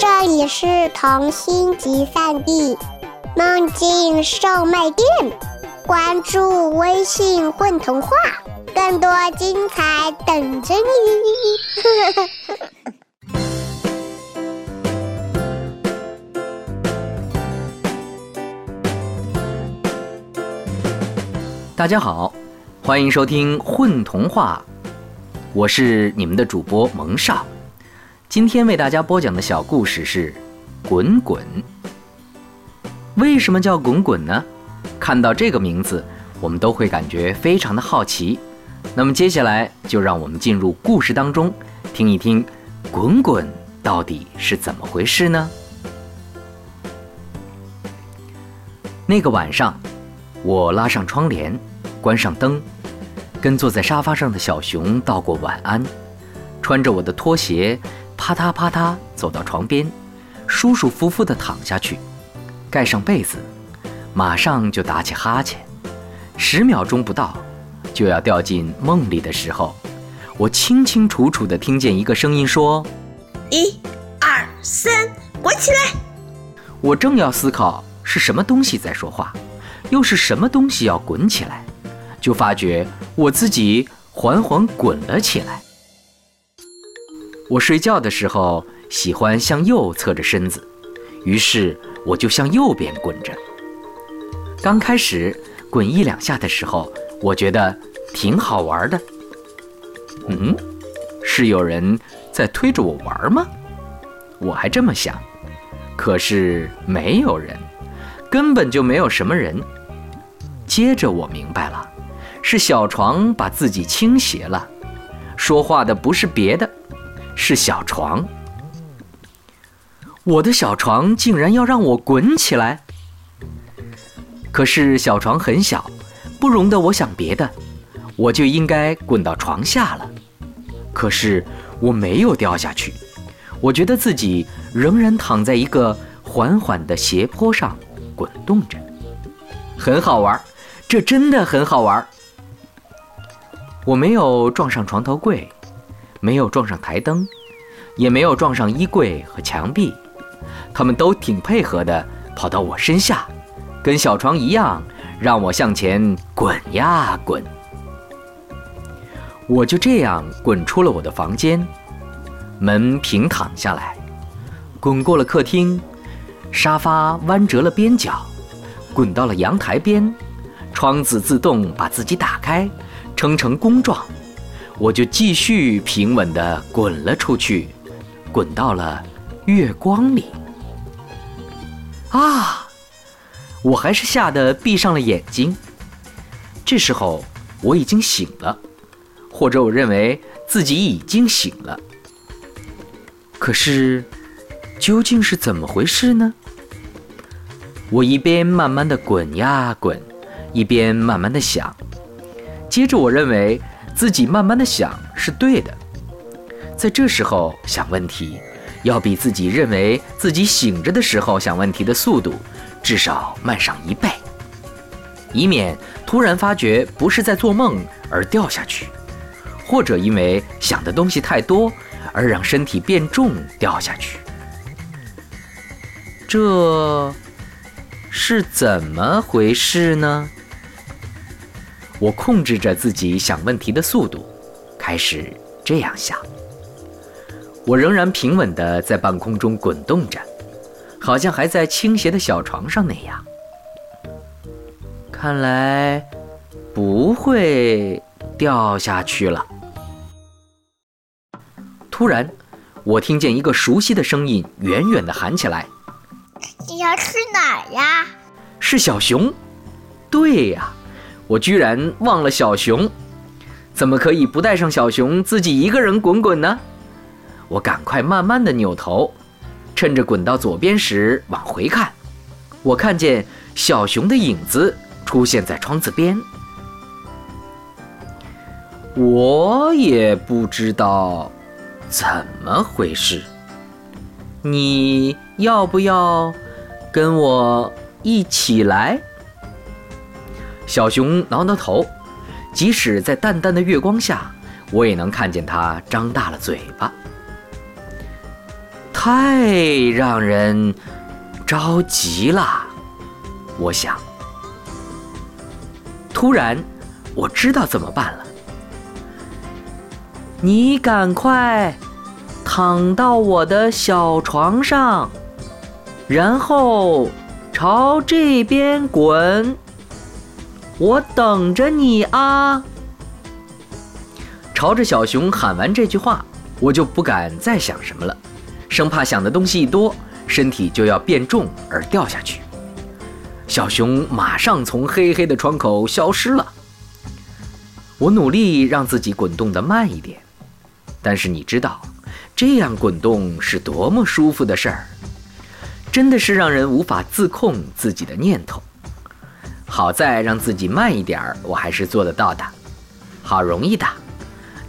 这里是童心集散地，梦境售卖店。关注微信“混童话”，更多精彩等着你。大家好，欢迎收听《混童话》，我是你们的主播蒙少。今天为大家播讲的小故事是《滚滚》。为什么叫滚滚呢？看到这个名字，我们都会感觉非常的好奇。那么接下来就让我们进入故事当中，听一听滚滚到底是怎么回事呢？那个晚上，我拉上窗帘，关上灯，跟坐在沙发上的小熊道过晚安，穿着我的拖鞋。啪嗒啪嗒走到床边，舒舒服服地躺下去，盖上被子，马上就打起哈欠。十秒钟不到，就要掉进梦里的时候，我清清楚楚地听见一个声音说：“一、二、三，滚起来！”我正要思考是什么东西在说话，又是什么东西要滚起来，就发觉我自己缓缓滚了起来。我睡觉的时候喜欢向右侧着身子，于是我就向右边滚着。刚开始滚一两下的时候，我觉得挺好玩的。嗯，是有人在推着我玩吗？我还这么想。可是没有人，根本就没有什么人。接着我明白了，是小床把自己倾斜了。说话的不是别的。是小床，我的小床竟然要让我滚起来。可是小床很小，不容得我想别的，我就应该滚到床下了。可是我没有掉下去，我觉得自己仍然躺在一个缓缓的斜坡上滚动着，很好玩，这真的很好玩。我没有撞上床头柜。没有撞上台灯，也没有撞上衣柜和墙壁，他们都挺配合的，跑到我身下，跟小床一样，让我向前滚呀滚。我就这样滚出了我的房间，门平躺下来，滚过了客厅，沙发弯折了边角，滚到了阳台边，窗子自动把自己打开，撑成弓状。我就继续平稳地滚了出去，滚到了月光里。啊！我还是吓得闭上了眼睛。这时候我已经醒了，或者我认为自己已经醒了。可是，究竟是怎么回事呢？我一边慢慢的滚呀滚，一边慢慢的想。接着我认为。自己慢慢的想是对的，在这时候想问题，要比自己认为自己醒着的时候想问题的速度至少慢上一倍，以免突然发觉不是在做梦而掉下去，或者因为想的东西太多而让身体变重掉下去。这是怎么回事呢？我控制着自己想问题的速度，开始这样想。我仍然平稳地在半空中滚动着，好像还在倾斜的小床上那样。看来不会掉下去了。突然，我听见一个熟悉的声音远远地喊起来：“你要去哪儿呀？”是小熊。对呀。我居然忘了小熊，怎么可以不带上小熊自己一个人滚滚呢？我赶快慢慢的扭头，趁着滚到左边时往回看，我看见小熊的影子出现在窗子边。我也不知道怎么回事，你要不要跟我一起来？小熊挠挠头，即使在淡淡的月光下，我也能看见它张大了嘴巴。太让人着急了。我想，突然我知道怎么办了。你赶快躺到我的小床上，然后朝这边滚。我等着你啊！朝着小熊喊完这句话，我就不敢再想什么了，生怕想的东西一多，身体就要变重而掉下去。小熊马上从黑黑的窗口消失了。我努力让自己滚动的慢一点，但是你知道，这样滚动是多么舒服的事儿，真的是让人无法自控自己的念头。好在让自己慢一点儿，我还是做得到的，好容易的。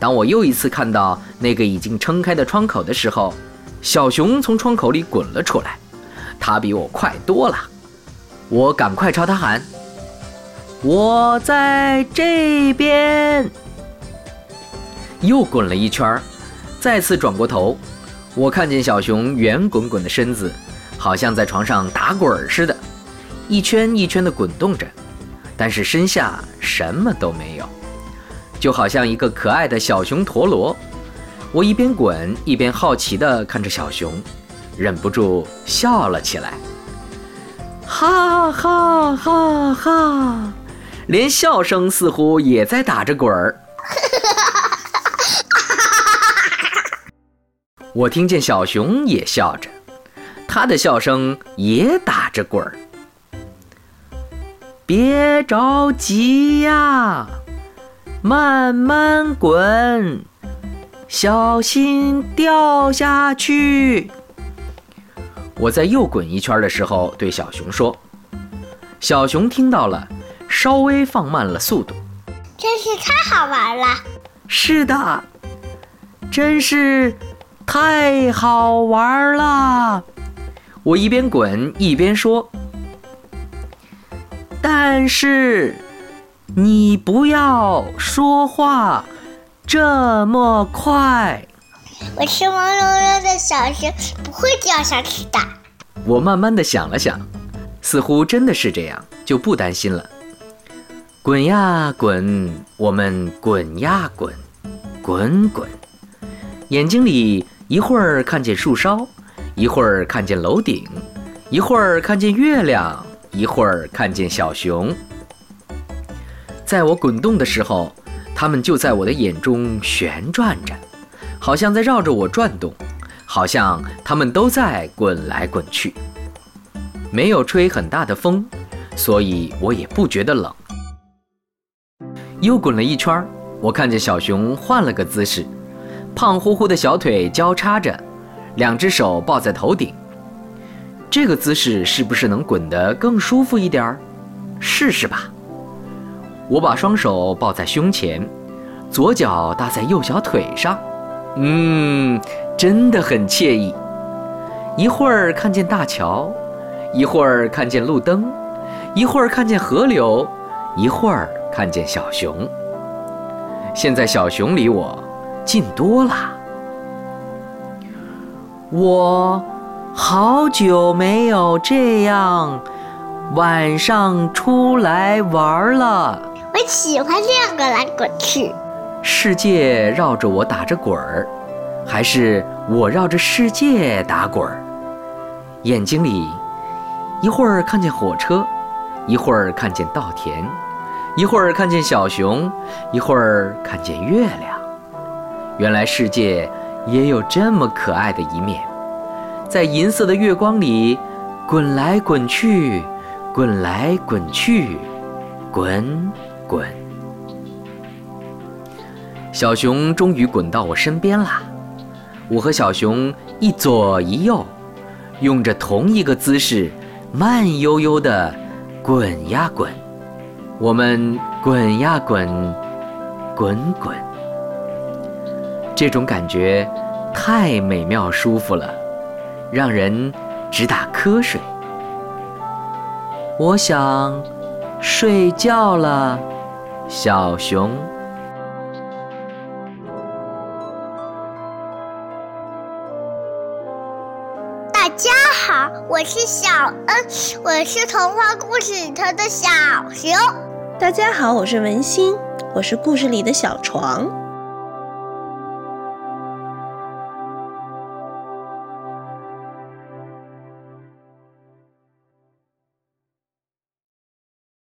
当我又一次看到那个已经撑开的窗口的时候，小熊从窗口里滚了出来，它比我快多了。我赶快朝它喊：“我在这边。”又滚了一圈，再次转过头，我看见小熊圆滚滚的身子，好像在床上打滚似的。一圈一圈地滚动着，但是身下什么都没有，就好像一个可爱的小熊陀螺。我一边滚一边好奇地看着小熊，忍不住笑了起来，哈哈哈哈！连笑声似乎也在打着滚儿。我听见小熊也笑着，它的笑声也打着滚儿。别着急呀，慢慢滚，小心掉下去。我在又滚一圈的时候对小熊说：“小熊听到了，稍微放慢了速度。真是太好玩了！是的，真是太好玩了。”我一边滚一边说。但是，你不要说话这么快。我是毛茸茸的小熊，不会掉下去的。我慢慢的想了想，似乎真的是这样，就不担心了。滚呀滚，我们滚呀滚，滚滚。眼睛里一会儿看见树梢，一会儿看见楼顶，一会儿看见月亮。一会儿看见小熊，在我滚动的时候，它们就在我的眼中旋转着，好像在绕着我转动，好像它们都在滚来滚去。没有吹很大的风，所以我也不觉得冷。又滚了一圈，我看见小熊换了个姿势，胖乎乎的小腿交叉着，两只手抱在头顶。这个姿势是不是能滚得更舒服一点儿？试试吧。我把双手抱在胸前，左脚搭在右小腿上，嗯，真的很惬意。一会儿看见大桥，一会儿看见路灯，一会儿看见河流，一会儿看见小熊。现在小熊离我近多了。我。好久没有这样晚上出来玩了。喜欢这样滚来滚去。世界绕着我打着滚儿，还是我绕着世界打滚儿？眼睛里一会儿看见火车，一会儿看见稻田，一会儿看见小熊，一会儿看见月亮。原来世界也有这么可爱的一面。在银色的月光里，滚来滚去，滚来滚去，滚滚。小熊终于滚到我身边啦！我和小熊一左一右，用着同一个姿势，慢悠悠地滚呀滚。我们滚呀滚，滚滚。这种感觉太美妙舒服了。让人直打瞌睡。我想睡觉了，小熊。大家好，我是小恩，我是童话故事里头的小熊。大家好，我是文心，我是故事里的小床。